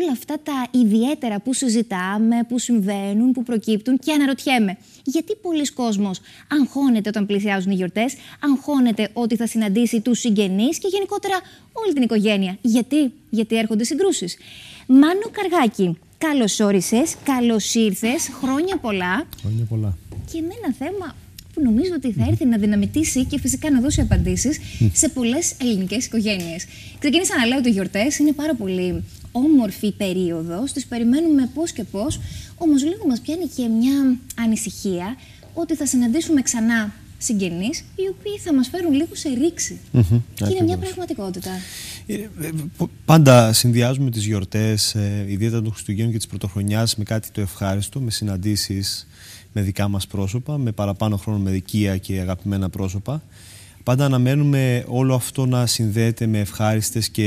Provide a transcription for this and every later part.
όλα αυτά τα ιδιαίτερα που συζητάμε, που συμβαίνουν, που προκύπτουν και αναρωτιέμαι γιατί πολλοί κόσμος αγχώνεται όταν πλησιάζουν οι γιορτές, αγχώνεται ότι θα συναντήσει τους συγγενείς και γενικότερα όλη την οικογένεια. Γιατί, γιατί έρχονται συγκρούσεις. Μάνο Καργάκη, καλώς όρισες, καλώς ήρθες, χρόνια πολλά. Χρόνια πολλά. Και με ένα θέμα που νομίζω ότι θα έρθει να δυναμητήσει και φυσικά να δώσει απαντήσεις σε πολλές ελληνικές οικογένειες. Ξεκίνησα να λέω ότι οι γιορτές είναι πάρα πολύ όμορφη περίοδος, τις περιμένουμε πώς και πώς, όμως λίγο μας πιάνει και μια ανησυχία ότι θα συναντήσουμε ξανά συγγενείς οι οποίοι θα μας φέρουν λίγο σε ρήξη. Και είναι μια πραγματικότητα. Ε, ε, πάντα συνδυάζουμε τις γιορτές, ε, ιδιαίτερα των Χριστουγέννων και της Πρωτοχρονιάς, με κάτι το ευχάριστο, με συναντήσεις με δικά μας πρόσωπα, με παραπάνω χρόνο με δικία και αγαπημένα πρόσωπα. Πάντα αναμένουμε όλο αυτό να συνδέεται με ευχάριστες και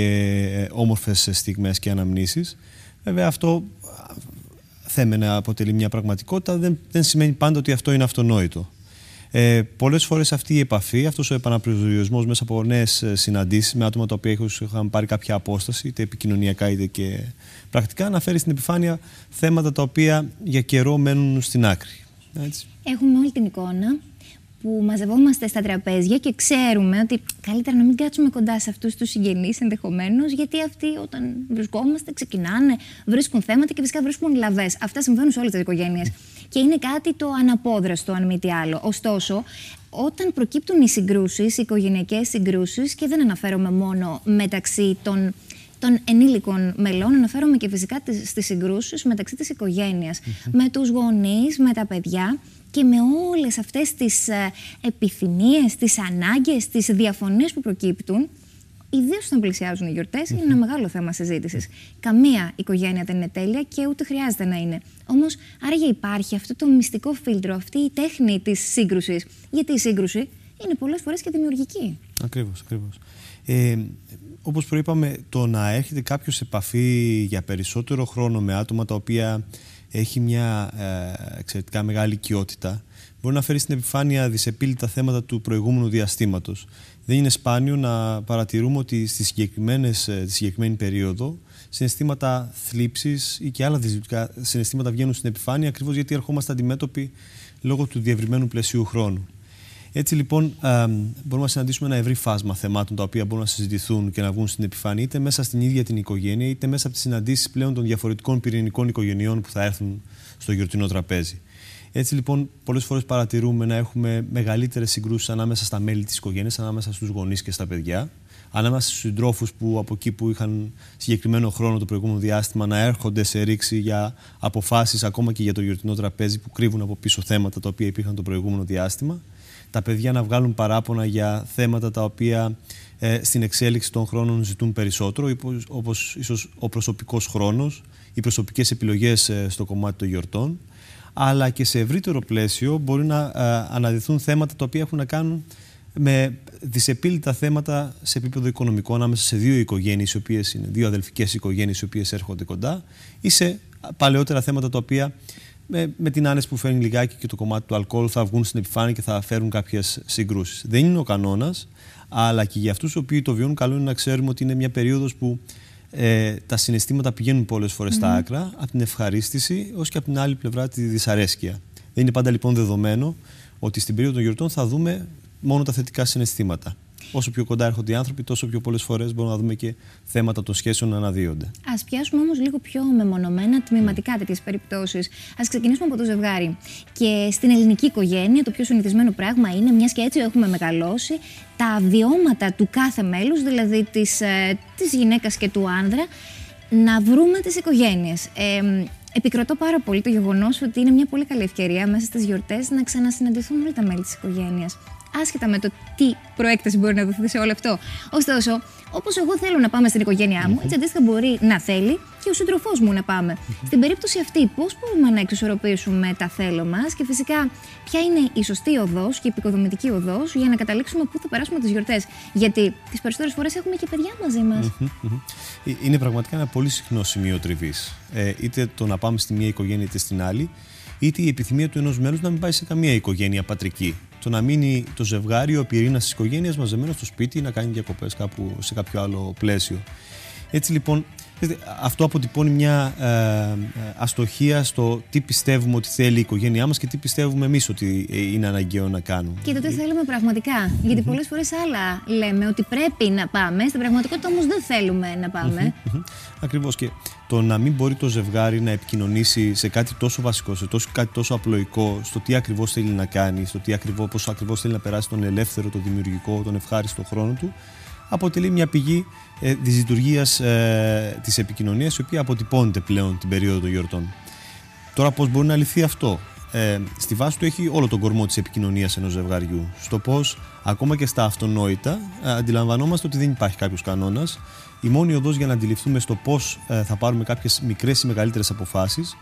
ε, όμορφες στιγμές και αναμνήσεις. Βέβαια αυτό θέμε να αποτελεί μια πραγματικότητα, δεν, δεν σημαίνει πάντα ότι αυτό είναι αυτονόητο. Ε, Πολλές φορές αυτή η επαφή, αυτός ο επαναπροσδιορισμός μέσα από νέες συναντήσεις με άτομα τα οποία είχαν πάρει κάποια απόσταση, είτε επικοινωνιακά είτε και πρακτικά, αναφέρει στην επιφάνεια θέματα τα οποία για καιρό μένουν στην άκρη. Έτσι. Έχουμε όλη την εικόνα που μαζευόμαστε στα τραπέζια και ξέρουμε ότι καλύτερα να μην κάτσουμε κοντά σε αυτούς τους συγγενείς ενδεχομένως, γιατί αυτοί όταν βρισκόμαστε ξεκινάνε, βρίσκουν θέματα και φυσικά βρίσκουν λαβές. Αυτά συμβαίνουν σε όλες τις οικογένειες. Και είναι κάτι το αναπόδραστο, αν μη τι άλλο. Ωστόσο, όταν προκύπτουν οι συγκρούσεις, οι οικογενειακές συγκρούσεις, και δεν αναφέρομαι μόνο μεταξύ των των ενήλικων μελών, αναφέρομαι και φυσικά στις συγκρούσεις μεταξύ της οικογένειας, με τους γονείς, με τα παιδιά και με όλες αυτές τις ε, επιθυμίες, τις ανάγκες, τις διαφωνίες που προκύπτουν, ιδίως όταν πλησιάζουν οι γιορτές, είναι ένα μεγάλο θέμα συζήτησης. Καμία οικογένεια δεν είναι τέλεια και ούτε χρειάζεται να είναι. Όμως, άραγε υπάρχει αυτό το μυστικό φίλτρο, αυτή η τέχνη της σύγκρουσης. Γιατί η σύγκρουση είναι πολλές φορές και δημιουργική. Ακριβώς, ακριβώς. Ε, όπως προείπαμε, το να έρχεται κάποιος σε επαφή για περισσότερο χρόνο με άτομα τα οποία έχει μια ε, εξαιρετικά μεγάλη οικειότητα, μπορεί να φέρει στην επιφάνεια δυσεπίλητα θέματα του προηγούμενου διαστήματος. Δεν είναι σπάνιο να παρατηρούμε ότι στη, στη συγκεκριμένη περίοδο συναισθήματα θλίψης ή και άλλα δυσλειτουργικά συναισθήματα βγαίνουν στην επιφάνεια ακριβώς γιατί ερχόμαστε αντιμέτωποι λόγω του διευρυμένου πλαισίου χρόνου. Έτσι λοιπόν μπορούμε να συναντήσουμε ένα ευρύ φάσμα θεμάτων τα οποία μπορούν να συζητηθούν και να βγουν στην επιφάνεια είτε μέσα στην ίδια την οικογένεια είτε μέσα από τις συναντήσεις πλέον των διαφορετικών πυρηνικών οικογενειών που θα έρθουν στο γιορτινό τραπέζι. Έτσι λοιπόν, πολλές φορές παρατηρούμε να έχουμε μεγαλύτερες συγκρούσεις ανάμεσα στα μέλη της οικογένειας, ανάμεσα στους γονείς και στα παιδιά, ανάμεσα στους συντρόφους που από εκεί που είχαν συγκεκριμένο χρόνο το προηγούμενο διάστημα να έρχονται σε ρήξη για αποφάσεις ακόμα και για το γιορτινό τραπέζι που κρύβουν από πίσω θέματα τα οποία υπήρχαν το προηγούμενο διάστημα τα παιδιά να βγάλουν παράπονα για θέματα τα οποία ε, στην εξέλιξη των χρόνων ζητούν περισσότερο, όπως ίσως ο προσωπικός χρόνος, οι προσωπικές επιλογές ε, στο κομμάτι των γιορτών, αλλά και σε ευρύτερο πλαίσιο μπορεί να ε, αναδυθούν θέματα τα οποία έχουν να κάνουν με δυσεπίλητα θέματα σε επίπεδο οικονομικό ανάμεσα σε δύο οικογένειες, οι οποίες είναι δύο αδελφικές οικογένειες οι οποίες έρχονται κοντά, ή σε παλαιότερα θέματα τα οποία με, με την άνεση που φέρνει λιγάκι και το κομμάτι του αλκοόλ θα βγουν στην επιφάνεια και θα φέρουν κάποιες συγκρούσεις. Δεν είναι ο κανόνας, αλλά και για αυτούς οι οποίοι το βιώνουν, καλό είναι να ξέρουμε ότι είναι μια περίοδος που ε, τα συναισθήματα πηγαίνουν πολλές φορές στα άκρα, από την ευχαρίστηση ως και από την άλλη πλευρά τη δυσαρέσκεια. Δεν είναι πάντα λοιπόν δεδομένο ότι στην περίοδο των γιορτών θα δούμε μόνο τα θετικά συναισθήματα όσο πιο κοντά έρχονται οι άνθρωποι, τόσο πιο πολλές φορές μπορούμε να δούμε και θέματα των σχέσεων να αναδύονται. Α πιάσουμε όμως λίγο πιο μεμονωμένα τμηματικά τέτοιες περιπτώσεις. Α ξεκινήσουμε από το ζευγάρι. Και στην ελληνική οικογένεια, το πιο συνηθισμένο πράγμα είναι, μιας και έτσι έχουμε μεγαλώσει, τα βιώματα του κάθε μέλους, δηλαδή της της ε, γυναίκας και του άνδρα, να βρούμε τις οικογένειες. Ε, επικροτώ πάρα πολύ το γεγονός ότι είναι μια πολύ καλή ευκαιρία μέσα στις γιορτές να ξανασυναντηθούν όλα τα μέλη της οικογένειας άσχετα με το τι προέκταση μπορεί να δοθεί σε όλο αυτό. Ωστόσο, όπως εγώ θέλω να πάμε στην οικογένειά μου, έτσι αντίστοιχα μπορεί να θέλει και ο σύντροφός μου να πάμε. Στην περίπτωση αυτή, πώς μπορούμε να εξισορροπήσουμε τα θέλω μας και φυσικά ποια είναι η σωστή οδός και η επικοδομητική οδός για να καταλήξουμε πού θα περάσουμε τις γιορτές. Γιατί τις περισσότερες φορές έχουμε και παιδιά μαζί μας. Ε, είναι πραγματικά ένα πολύ συχνό σημείο τριβής. Ε, είτε το να πάμε στη μία οικογένεια είτε στην άλλη, είτε η επιθυμία του ενός μέλους να μην πάει σε καμία οικογένεια πατρική το να μείνει το ζευγάρι, ο πυρήνας της οικογένειας μαζεμένος στο σπίτι, να κάνει διακοπές κάπου σε κάποιο άλλο πλαίσιο. Έτσι λοιπόν, Αυτό αποτυπώνει μια ε, αστοχία στο τι πιστεύουμε ότι θέλει η οικογένειά μας και τι πιστεύουμε εμείς ότι είναι αναγκαίο να κάνουμε. Και το τι θέλουμε πραγματικά. Γιατί πολλές φορές άλλα λέμε ότι πρέπει να πάμε, στην πραγματικότητα όμως δεν θέλουμε να πάμε. Ακριβώς. Και το να μην μπορεί το ζευγάρι να επικοινωνήσει σε κάτι τόσο βασικό, σε τόσο, κάτι τόσο απλοϊκό, στο τι ακριβώς θέλει να κάνει, στο τι ακριβώς, πώς ακριβώς θέλει να περάσει τον ελεύθερο, τον δημιουργικό, τον ευχάριστο χρόνο του, αποτελεί μια πηγή ε, δυσλειτουργίας ε, της επικοινωνίας η οποία αποτυπώνεται πλέον την περίοδο των γιορτών. Τώρα πώς μπορεί να λυθεί αυτό; Ε, στη βάση του έχει όλο τον κορμό της επικοινωνίας ενός ζευγαριού. Στο πώς ακόμα και στα αυτονόητα ε, αντιλαμβανόμαστε ότι δεν υπάρχει κάποιος κανόνας. Η μόνη οδός για να αντιληφθούμε στο πώς ε, θα πάρουμε κάποιες μικρές ή μεγαλύτερες αποφάσεις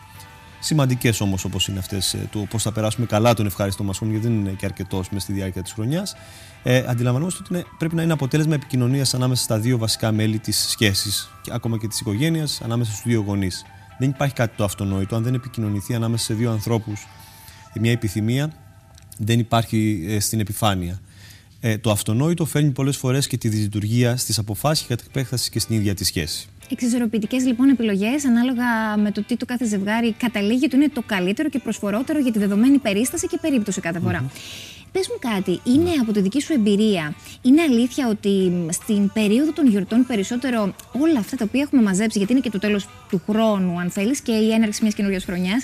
Σημαντικές όμως όπως είναι αυτές, ε, το πώς θα περάσουμε καλά τον ευχάριστο μας χρόνο, γιατί δεν είναι και αρκετός μες στη διάρκεια της χρονιάς. Ε, αντιλαμβανόμαστε ότι είναι, πρέπει να είναι αποτέλεσμα επικοινωνίας ανάμεσα στα δύο βασικά μέλη της σχέσης, ακόμα και της οικογένειας, ανάμεσα στους δύο γονείς. Δεν υπάρχει κάτι το αυτονόητο. Αν δεν επικοινωνηθεί ανάμεσα σε δύο ανθρώπους μια επιθυμία, δεν υπάρχει ε, στην επιφάνεια. Ε, το αυτονόητο φέρνει πολλές φορές και τη δυσλειτουργία στις αποφάσεις και κατά επέκταση και στην ίδια τη σχέση. Εξισορροπητικές λοιπόν επιλογές ανάλογα με το τι το κάθε ζευγάρι καταλήγει ότι είναι το καλύτερο και προσφορότερο για τη δεδομένη περίσταση και περίπτωση κάθε φορά. Mm-hmm. Πες μου κάτι, είναι από τη δική σου εμπειρία, είναι αλήθεια ότι στην περίοδο των γιορτών περισσότερο όλα αυτά τα οποία έχουμε μαζέψει, γιατί είναι και το τέλος του χρόνου αν θέλεις και η έναρξη μιας καινούριας χρονιάς,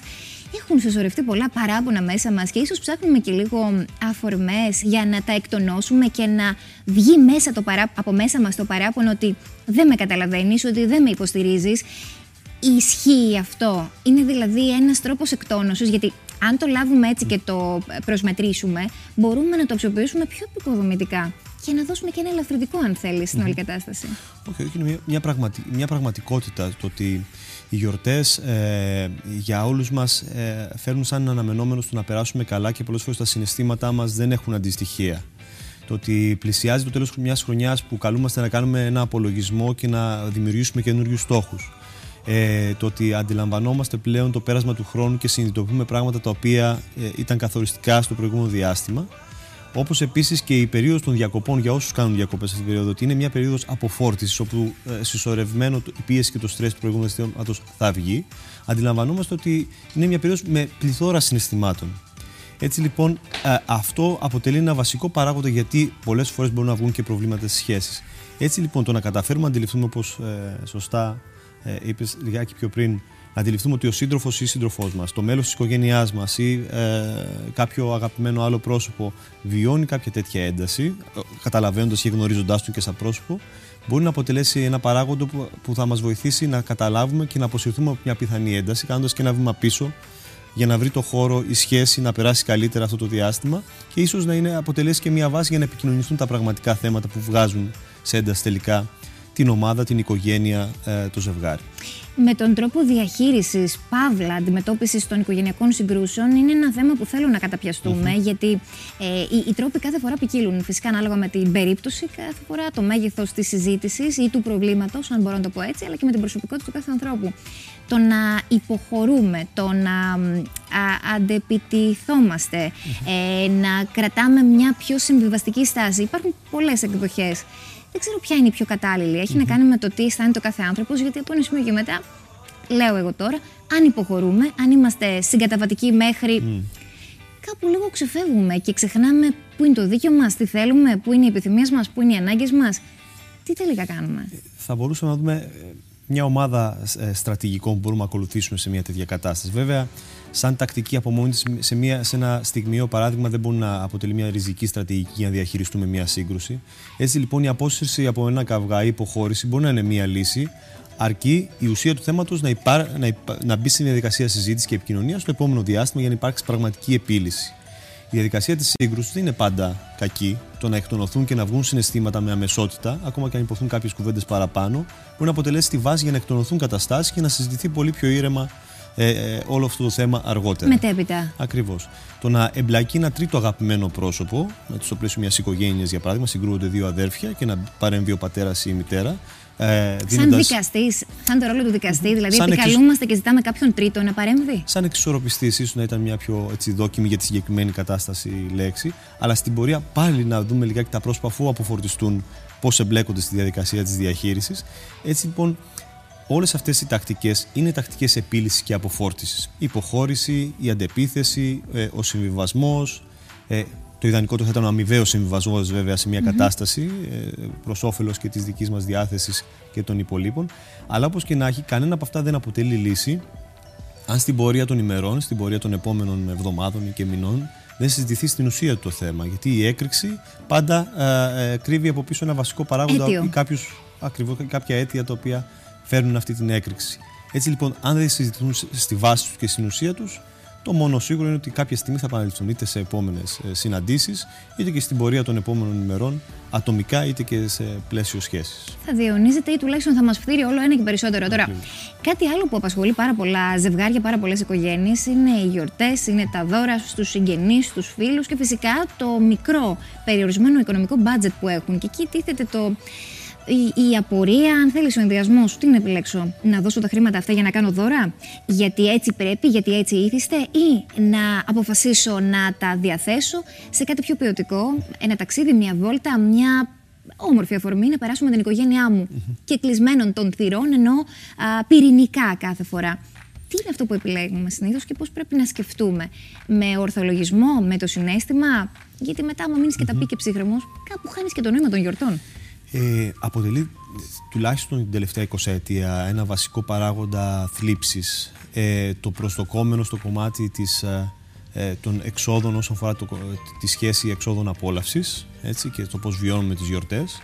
έχουν συσσωρευτεί πολλά παράπονα μέσα μας και ίσως ψάχνουμε και λίγο αφορμές για να τα εκτονώσουμε και να βγει μέσα το παρά... από μέσα μας το παράπονο ότι δεν με καταλαβαίνεις, ότι δεν με υποστηρίζεις. Ισχύει αυτό. Είναι δηλαδή ένας τρόπος εκτόνωσης, γιατί αν το λάβουμε έτσι και το προσμετρήσουμε, μπορούμε να το αξιοποιήσουμε πιο επικοδομητικά και να δώσουμε και ένα ελαφρυντικό, αν θέλεις, στην όλη κατάσταση. Όχι, okay, είναι μια, μια, πραγματι, μια πραγματικότητα το ότι οι γιορτές ε, για όλους μας ε, φέρνουν σαν αναμενόμενο στο να περάσουμε καλά και πολλές φορές τα συναισθήματά μας δεν έχουν αντιστοιχεία. Το ότι πλησιάζει το τέλος μιας χρονιάς που καλούμαστε να κάνουμε ένα απολογισμό και να δημιουργήσουμε καινούριους στόχους. Ε, το ότι αντιλαμβανόμαστε πλέον το πέρασμα του χρόνου και συνειδητοποιούμε πράγματα τα οποία ε, ήταν καθοριστικά στο προηγούμενο διάστημα Όπως επίσης και η περίοδος των διακοπών για όσους κάνουν διακοπές αυτή την περίοδο, ότι είναι μια περίοδος αποφόρτησης, όπου ε, συσσωρευμένο η πίεση και το στρες του προηγούμενου αισθήματο θα βγει. Αντιλαμβανόμαστε ότι είναι μια περίοδος με πληθώρα συναισθημάτων. Έτσι λοιπόν, ε, αυτό αποτελεί ένα βασικό παράγοντα γιατί πολλές φορές μπορούν να βγουν και προβλήματα στις σχέσεις. Έτσι λοιπόν, το να καταφέρουμε να αντιληφθούμε, όπως ε, σωστά ε, είπες λιγάκι πιο πριν, να αντιληφθούμε ότι ο σύντροφος ή σύντροφός μας, το μέλος της οικογένειάς μας ή ε, κάποιο αγαπημένο άλλο πρόσωπο βιώνει κάποια τέτοια ένταση, ε, καταλαβαίνοντας και γνωρίζοντάς του και σαν πρόσωπο, μπορεί να αποτελέσει ένα παράγοντο που, που θα μας βοηθήσει να καταλάβουμε και να αποσυρθούμε από μια πιθανή ένταση, κάνοντας και ένα βήμα πίσω για να βρει το χώρο, η σχέση να περάσει καλύτερα αυτό το διάστημα και ίσως να είναι, αποτελέσει και μια βάση για να επικοινωνηθούν τα πραγματικά θέματα που βγάζουν σε ένταση τελικά την ομάδα, την οικογένεια, ε, το ζευγάρι με τον τρόπο διαχείρισης, παύλα, αντιμετώπισης των οικογενειακών συγκρούσεων είναι ένα θέμα που θέλω να καταπιαστούμε, γιατί ε, οι, οι, τρόποι κάθε φορά ποικίλουν. Φυσικά, ανάλογα με την περίπτωση, κάθε φορά το μέγεθος της συζήτησης ή του προβλήματος, αν μπορώ να το πω έτσι, αλλά και με την προσωπικότητα του κάθε ανθρώπου. Το να υποχωρούμε, το να αντεπιτηθόμαστε, ε, να κρατάμε μια πιο συμβιβαστική στάση. Υπάρχουν πολλές εκδοχές δεν ξέρω ποια είναι η πιο κατάλληλη. Έχει να κάνει με το τι αισθάνεται ο κάθε άνθρωπος, γιατί από ένα σημείο και μετά, λέω εγώ τώρα, αν υποχωρούμε, αν είμαστε συγκαταβατικοί μέχρι. Mm. Κάπου λίγο ξεφεύγουμε και ξεχνάμε πού είναι το δίκιο μας, τι θέλουμε, πού είναι οι επιθυμίες μας, πού είναι οι ανάγκες μας. Τι τελικά κάνουμε; Θα μπορούσαμε να δούμε ε, μια ομάδα ε, στρατηγικών που μπορούμε να ακολουθήσουμε σε μια τέτοια κατάσταση. Βέβαια, σαν τακτική από μόνη σε, μια, σε ένα στιγμίο παράδειγμα δεν μπορεί να αποτελεί μια ριζική στρατηγική για να διαχειριστούμε μια σύγκρουση. Έτσι λοιπόν η απόσυρση από ένα καυγά ή υποχώρηση μπορεί να είναι μια λύση, αρκεί η ουσία του θέματος να, να, να μπει στην διαδικασία συζήτησης και επικοινωνίας στο επόμενο διάστημα για να υπάρξει πραγματική επίλυση. Η διαδικασία της σύγκρουσης δεν είναι πάντα κακή. Το να εκτονωθούν και να βγουν συναισθήματα με αμεσότητα, ακόμα και αν υποθούν κάποιες κουβέντες παραπάνω, μπορεί να αποτελέσει τη βάση για να εκτονωθούν καταστάσεις και να συζητηθεί πολύ πιο ήρεμα ε, ε, όλο αυτό το θέμα αργότερα. Μετέπειτα. Ακριβώς. Το να εμπλακεί ένα τρίτο αγαπημένο πρόσωπο, στο πλαίσιο μιας οικογένειας για παράδειγμα, συγκρούονται δύο αδέρφια και να παρέμβει ο πατέρας ή η μητέρα. Ε, δίνοντας... Σαν δικαστής, σαν το ρόλο του δικαστή, δηλαδή σαν επικαλούμαστε και ζητάμε κάποιον τρίτο να παρέμβει. Σαν εξισορροπιστή, ίσως να ήταν μια πιο έτσι, δόκιμη για τη συγκεκριμένη κατάσταση λέξη. Αλλά στην πορεία πάλι να δούμε λιγάκι τα πρόσωπα αφού αποφορτιστούν πώς εμπλέκονται στη διαδικασία της διαχείρισης. Έτσι λοιπόν όλες αυτές οι τακτικές είναι τακτικές επίλυσης και αποφόρτησης. Η υποχώρηση, η αντεπίθεση, ε, ο συμβιβασμός, ε, το ιδανικό του θα ήταν ο αμοιβαίος συμβιβασμός βέβαια σε μια κατάσταση ε, προς όφελος και της δικής μας διάθεσης και των υπολείπων. Αλλά όπως και να έχει, κανένα από αυτά δεν αποτελεί λύση αν στην πορεία των ημερών, στην πορεία των επόμενων εβδομάδων και μηνών δεν συζητηθεί στην ουσία του το θέμα. Γιατί η έκρηξη πάντα ε, ε, κρύβει από πίσω ένα βασικό παράγοντα ή κάποιους, ακριβώς, κάποια αίτια τα οποία φέρνουν αυτή την έκρηξη. Έτσι λοιπόν, αν δεν συζητηθούν στη βάση τους και στην ουσία τους, το μόνο σίγουρο είναι ότι κάποια στιγμή θα επαναληφθούν είτε σε επόμενες συναντήσεις, είτε και στην πορεία των επόμενων ημερών, ατομικά είτε και σε πλαίσιο σχέσης. Θα διαιωνίζεται ή τουλάχιστον θα μας φτύρει όλο ένα και περισσότερο. Τώρα, κάτι άλλο που απασχολεί πάρα πολλά ζευγάρια, πάρα πολλές οικογένειες είναι οι γιορτές, είναι τα δώρα στους συγγενείς, στους φίλους και φυσικά το μικρό περιορισμένο οικονομικό μπάτζετ που έχουν. Και εκεί τίθεται το η, η απορία, αν θέλεις ο ενδιασμός σου, τι να επιλέξω, να δώσω τα χρήματα αυτά για να κάνω δώρα, γιατί έτσι πρέπει, γιατί έτσι ήθιστε, ή να αποφασίσω να τα διαθέσω σε κάτι πιο ποιοτικό, ένα ταξίδι, μια βόλτα, μια όμορφη αφορμή να περάσουμε την οικογένειά μου και κλεισμένων των θυρών, ενώ α, πυρηνικά κάθε φορά. Τι είναι αυτό που επιλέγουμε συνήθως και πώς πρέπει να σκεφτούμε, με ορθολογισμό, με το συνέστημα, γιατί μετά, μου μείνεις και τα πει και ψύχρεμος, κάπου χάνεις και το νόημα των γιορτών ε, αποτελεί τουλάχιστον την τελευταία 20 ετία ένα βασικό παράγοντα θλίψης. Ε, το προστοκόμενο στο κομμάτι της, ε, ε, των εξόδων όσον αφορά το, τη σχέση εξόδων απόλαυσης έτσι, και το πώς βιώνουμε τις γιορτές.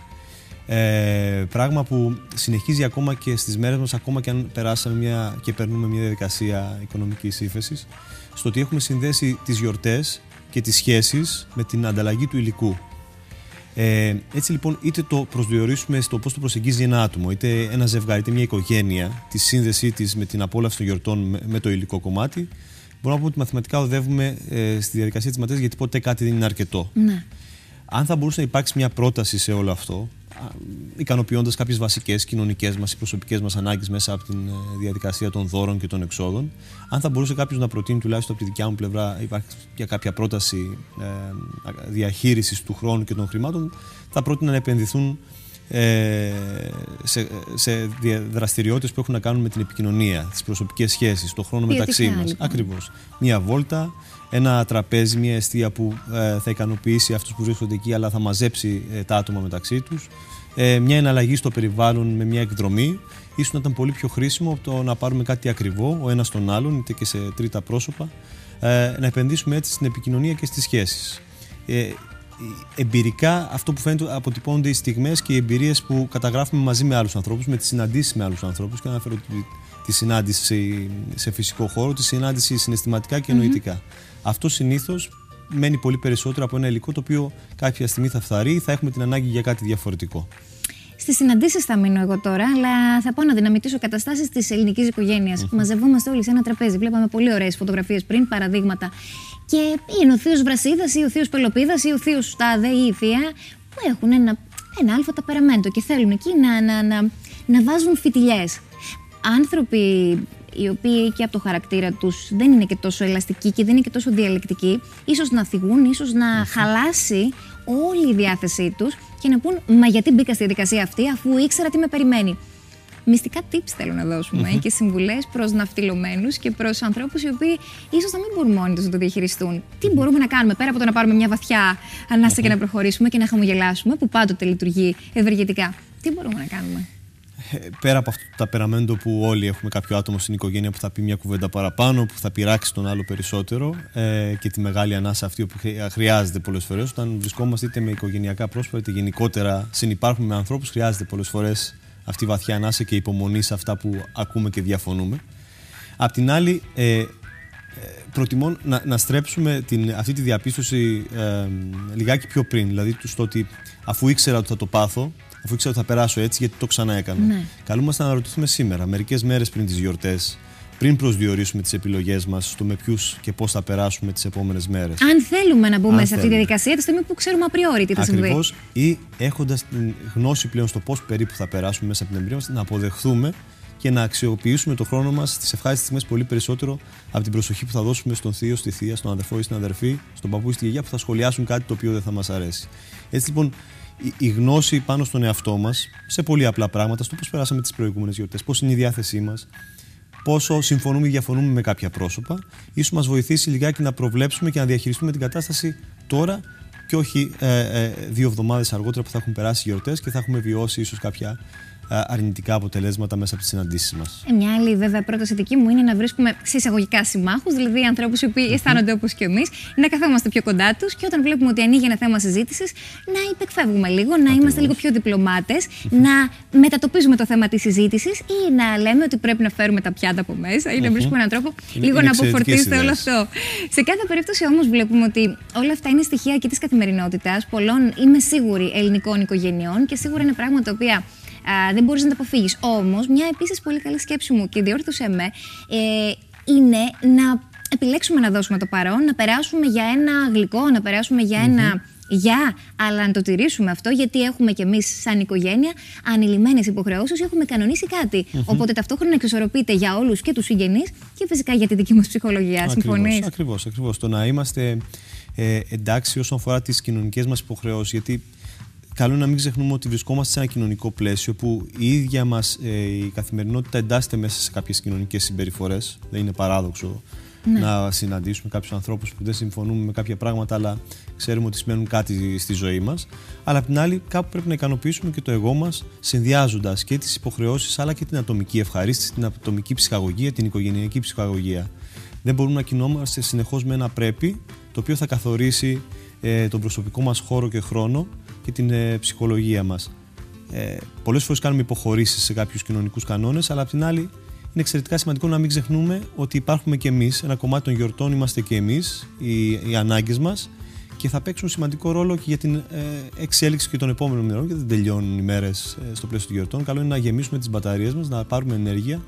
Ε, πράγμα που συνεχίζει ακόμα και στις μέρες μας ακόμα και αν περάσαμε μια, και περνούμε μια διαδικασία οικονομικής ύφεσης, στο ότι έχουμε συνδέσει τις γιορτές και τις σχέσεις με την ανταλλαγή του υλικού ε, έτσι λοιπόν, είτε το προσδιορίσουμε στο πώς το προσεγγίζει ένα άτομο, είτε ένα ζευγάρι, είτε μια οικογένεια, τη σύνδεσή της με την απόλαυση των γιορτών με, το υλικό κομμάτι, μπορούμε να πούμε ότι μαθηματικά οδεύουμε ε, στη διαδικασία της ματέας γιατί ποτέ κάτι δεν είναι αρκετό. Ναι. Αν θα μπορούσε να υπάρξει μια πρόταση σε όλο αυτό, ικανοποιώντας κάποιες βασικές κοινωνικές μας ή προσωπικές μας ανάγκες μέσα από τη ε, διαδικασία των δώρων και των εξόδων. Αν θα μπορούσε κάποιος να προτείνει, τουλάχιστον από τη δικιά μου πλευρά, υπάρχει για κάποια πρόταση ε, διαχείρισης του χρόνου και των χρημάτων, θα πρότεινα να επενδυθούν ε, σε, σε δραστηριότητε που έχουν να κάνουν με την επικοινωνία, τις προσωπικές σχέσεις, το χρόνο μεταξύ μας. Λοιπόν; Ακριβώς. Μία βόλτα, ένα τραπέζι, μια αιστεία που ε, θα ικανοποιήσει αυτούς που βρίσκονται εκεί, αλλά θα μαζέψει ε, τα άτομα μεταξύ τους. Ε, μια εναλλαγή στο περιβάλλον με μια εκδρομή. Ίσως να ήταν πολύ πιο χρήσιμο από το να πάρουμε κάτι ακριβό, ο ένας τον άλλον, είτε και σε τρίτα πρόσωπα, ε, να επενδύσουμε έτσι στην επικοινωνία και στις σχέσεις. Ε, εμπειρικά αυτό που φαίνεται αποτυπώνονται οι στιγμές και οι εμπειρίες που καταγράφουμε μαζί με άλλους ανθρώπους, με τις συναντήσεις με άλλους ανθρώπους και αναφέρω τη, τη συνάντηση σε φυσικό χώρο, τη συνάντηση συναισθηματικά και νοητικά. Αυτό συνήθως μένει πολύ περισσότερο από ένα υλικό το οποίο κάποια στιγμή θα φθαρεί ή θα έχουμε την ανάγκη για κάτι διαφορετικό. Στις συναντήσεις θα μείνω εγώ τώρα, αλλά θα πάω να δυναμητήσω καταστάσεις της ελληνικής οικογένειας. Mm-hmm. Μαζευόμαστε όλοι σε ένα τραπέζι. Βλέπαμε πολύ ωραίες φωτογραφίες πριν, παραδείγματα. Και είναι ο Θείος Βρασίδας ή ο Θείος Πελοπίδας ή ο Θείος Στάδε ή η Θεία που έχουν ένα, ένα αλφα ταπεραμέντο και θέλουν εκεί να, να, να, να βάζουν φιτιλιές. Άνθρωποι οι οποίοι και από το χαρακτήρα τους δεν είναι και τόσο ελαστικοί και δεν είναι και τόσο διαλεκτικοί, ίσως να θυγούν, ίσως να χαλάσει όλη η διάθεσή τους και να πούν «Μα γιατί μπήκα στη διαδικασία αυτή αφού ήξερα τι με περιμένει». Μυστικά tips θέλω να δωσουμε και συμβουλές προς ναυτιλωμένους και προς ανθρώπους οι οποίοι ίσως να μην μπορούν μόνοι τους να το διαχειριστούν. Τι μπορούμε να κάνουμε πέρα από το να πάρουμε μια βαθιά ανάσα και να προχωρήσουμε και να χαμογελάσουμε, που πάντοτε λειτουργεί ευεργετικά. Τι μπορούμε να κάνουμε; Πέρα από αυτό το ταπεραμέντο που όλοι έχουμε κάποιο άτομο στην οικογένεια που θα πει μια κουβέντα παραπάνω, που θα πειράξει τον άλλο περισσότερο ε, και τη μεγάλη ανάσα αυτή που χρειάζεται πολλές φορές. Όταν βρισκόμαστε είτε με οικογενειακά πρόσωπα είτε γενικότερα συνεπάρχουμε με ανθρώπους, χρειάζεται πολλές φορές αυτή η βαθιά ανάσα και υπομονή σε αυτά που ακούμε και διαφωνούμε. Απ' την άλλη, ε, ε προτιμώ να, να στρέψουμε την, αυτή τη διαπίστωση ε, λιγάκι πιο πριν. Δηλαδή, στο ότι αφού ήξερα ότι θα το πάθω, αφού ήξερα ότι θα περάσω έτσι, γιατί το ξανά έκανα. Ναι. Καλούμαστε να αναρωτηθούμε σήμερα, μερικές μέρες πριν τις γιορτές, πριν προσδιορίσουμε τις επιλογές μας στο με ποιους και πώς θα περάσουμε τις επόμενες μέρες. Αν θέλουμε να μπούμε σε αυτή τη διαδικασία, τη στιγμή που ξέρουμε απριόρι τι θα συμβεί. Ακριβώς, ή έχοντας την γνώση πλέον στο πώς περίπου θα περάσουμε μέσα από την εμπειρία μας, να αποδεχθούμε και να αξιοποιήσουμε το χρόνο μας στις ευχάριστες στιγμές πολύ περισσότερο από την προσοχή που θα δώσουμε στον θείο, στη θεία, στον αδερφό ή στην αδερφή, στον παππού ή στη γιαγιά που θα σχολιάσουν κάτι το οποίο δεν θα μας αρέσει. Έτσι λοιπόν, η γνώση πάνω στον εαυτό μας σε πολύ απλά πράγματα, στο πώς περάσαμε τις προηγούμενες γιορτές, πώς είναι η διάθεσή μας, πόσο συμφωνούμε ή διαφωνούμε με κάποια πρόσωπα, ίσως μας βοηθήσει λιγάκι να προβλέψουμε και να διαχειριστούμε την κατάσταση τώρα και όχι ε, ε, δύο εβδομάδες αργότερα που θα έχουν περάσει οι γιορτές και θα έχουμε βιώσει ίσως κάποια αρνητικά αποτελέσματα μέσα από τις συναντήσεις μας. Ε, μια άλλη βέβαια πρόταση δική μου είναι να βρίσκουμε σε εισαγωγικά συμμάχους, δηλαδή ανθρώπους οι οποίοι αισθάνονται όπως και εμείς, να καθόμαστε πιο κοντά τους και όταν βλέπουμε ότι ανοίγει ένα θέμα συζήτησης, να υπεκφεύγουμε λίγο, να είμαστε λίγο πιο διπλωμάτες, να μετατοπίζουμε το θέμα της συζήτησης ή να λέμε ότι πρέπει να φέρουμε τα πιάτα από μέσα ή να βρίσκουμε έναν τρόπο λίγο να αποφορτήσετε όλο αυτό. Σε κάθε περίπτωση όμως βλέπουμε ότι όλα αυτά είναι στοιχεία και της καθημερινότητας. Πολλών, είμαι σίγουρη, ελληνικών οικογενειών και σίγουρα είναι πράγματα τα οποία α, δεν μπορείς να τα αποφύγεις. Όμως, μια επίσης πολύ καλή σκέψη μου και διόρθωσε με, ε, είναι να επιλέξουμε να δώσουμε το παρόν, να περάσουμε για ένα γλυκό, να περάσουμε για ένα γεια, αλλά να το τηρήσουμε αυτό, γιατί έχουμε κι εμείς, σαν οικογένεια, ανηλυμένες υποχρεώσεις, έχουμε κανονίσει κάτι. Οπότε ταυτόχρονα εξισορροπείται για όλους και τους συγγενείς και φυσικά για τη δική μας ψυχολογία. Συμφωνείς; Ακριβώς, ακριβώς. Το να είμαστε ε, εντάξει όσον αφορά τις κοινωνικές μας υποχρεώσεις, γιατί καλό είναι να μην ξεχνούμε ότι βρισκόμαστε σε ένα κοινωνικό πλαίσιο που η ίδια μας ε, η καθημερινότητα εντάσσεται μέσα σε κάποιες κοινωνικές συμπεριφορές. Δεν είναι παράδοξο ναι. να συναντήσουμε κάποιους ανθρώπους που δεν συμφωνούμε με κάποια πράγματα, αλλά ξέρουμε ότι σημαίνουν κάτι στη ζωή μας. Αλλά απ' την άλλη, κάπου πρέπει να ικανοποιήσουμε και το εγώ μας, συνδυάζοντας και τις υποχρεώσεις, αλλά και την ατομική ευχαρίστηση, την ατομική ψυχαγωγία, την οικογενειακή ψυχαγωγία. Δεν μπορούμε να κινόμαστε συνεχώς με ένα πρέπει, το οποίο θα καθορίσει ε, τον προσωπικό μας χώρο και χρόνο και την ε, ψυχολογία μας. Ε, Πολλές φορές κάνουμε υποχωρήσεις σε κάποιους κοινωνικούς κανόνες, αλλά απ' την άλλη είναι εξαιρετικά σημαντικό να μην ξεχνούμε ότι υπάρχουμε και εμείς. Ένα κομμάτι των γιορτών είμαστε και εμείς, οι, οι ανάγκες μας και θα παίξουν σημαντικό ρόλο και για την ε, εξέλιξη και των επόμενων μερών, γιατί δεν τελειώνουν οι μέρες ε, στο πλαίσιο των γιορτών. Καλό είναι να γεμίσουμε τις μπαταρίες μας, να πάρουμε ενέργεια,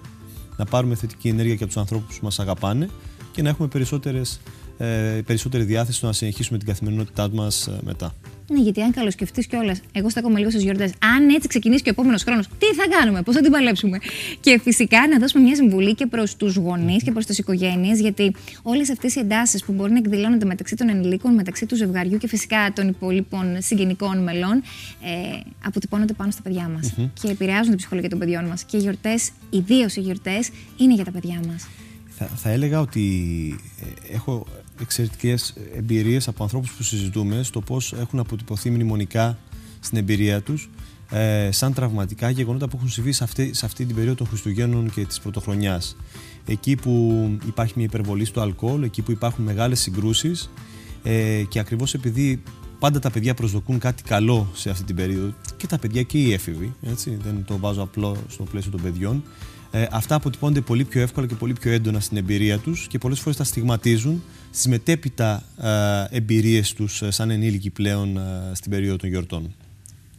να πάρουμε θετική ενέργεια και από τους ανθρώπους που μας αγαπάνε και να έχουμε περισσότερες, ε, περισσότερη διάθεση στο να συνεχίσουμε την καθημερινότητά μας ε, μετά. Ναι, γιατί αν καλοσκεφτείς κιόλας, εγώ στέκομαι λίγο στις γιορτές. Αν έτσι ξεκινήσει και ο επόμενος χρόνος, τι θα κάνουμε, πώς θα την παλέψουμε; Και φυσικά να δώσουμε μια συμβουλή και προς τους γονείς και προς τις οικογένειες, γιατί όλες αυτές οι εντάσεις που μπορεί να εκδηλώνονται μεταξύ των ενηλίκων, μεταξύ του ζευγαριού και φυσικά των υπόλοιπων συγγενικών μελών, ε, αποτυπώνονται πάνω στα παιδιά μας και επηρεάζουν την ψυχολογία των παιδιών μας. Και οι γιορτές, ιδίως οι γιορτές, είναι για τα παιδιά μας. Θα, θα έλεγα ότι ε, έχω εξαιρετικές εμπειρίες από ανθρώπους που συζητούμε στο πώς έχουν αποτυπωθεί μνημονικά στην εμπειρία τους ε, σαν τραυματικά γεγονότα που έχουν συμβεί σε αυτή, σε αυτή την περίοδο των Χριστουγέννων και της Πρωτοχρονιάς. Εκεί που υπάρχει μια υπερβολή στο αλκοόλ, εκεί που υπάρχουν μεγάλες συγκρούσεις ε, και ακριβώς επειδή πάντα τα παιδιά προσδοκούν κάτι καλό σε αυτή την περίοδο και τα παιδιά και οι έφηβοι, έτσι, δεν το βάζω απλό στο πλαίσιο των παιδιών, ε, αυτά αποτυπώνται πολύ πιο εύκολα και πολύ πιο έντονα στην εμπειρία τους και πολλές φορές τα στιγματίζουν στις μετέπειτα ε, εμπειρίες τους ε, σαν ενήλικοι πλέον ε, στην περίοδο των γιορτών.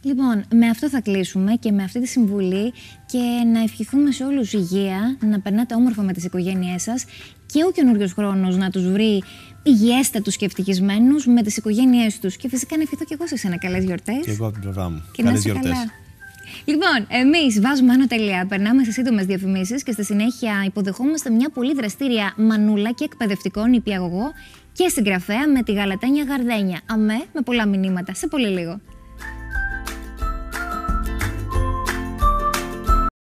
Λοιπόν, με αυτό θα κλείσουμε και με αυτή τη συμβουλή και να ευχηθούμε σε όλους υγεία, να περνάτε όμορφα με τις οικογένειές σας και ο καινούριο χρόνος να τους βρει υγιέστατους και ευτυχισμένους με τις οικογένειές τους. Και φυσικά να ευχηθώ και εγώ σε ένα καλές γιορτές. Και εγώ από την πλευρά μου. Και καλές γιορτές. Καλά. Λοιπόν, εμείς βάζουμε άνω τελεία, περνάμε σε σύντομες διαφημίσεις και στη συνέχεια υποδεχόμαστε μια πολύ δραστήρια μανούλα και εκπαιδευτικό νηπιαγωγό και συγγραφέα με τη γαλατένια γαρδένια. Αμέ, με πολλά μηνύματα. Σε πολύ λίγο.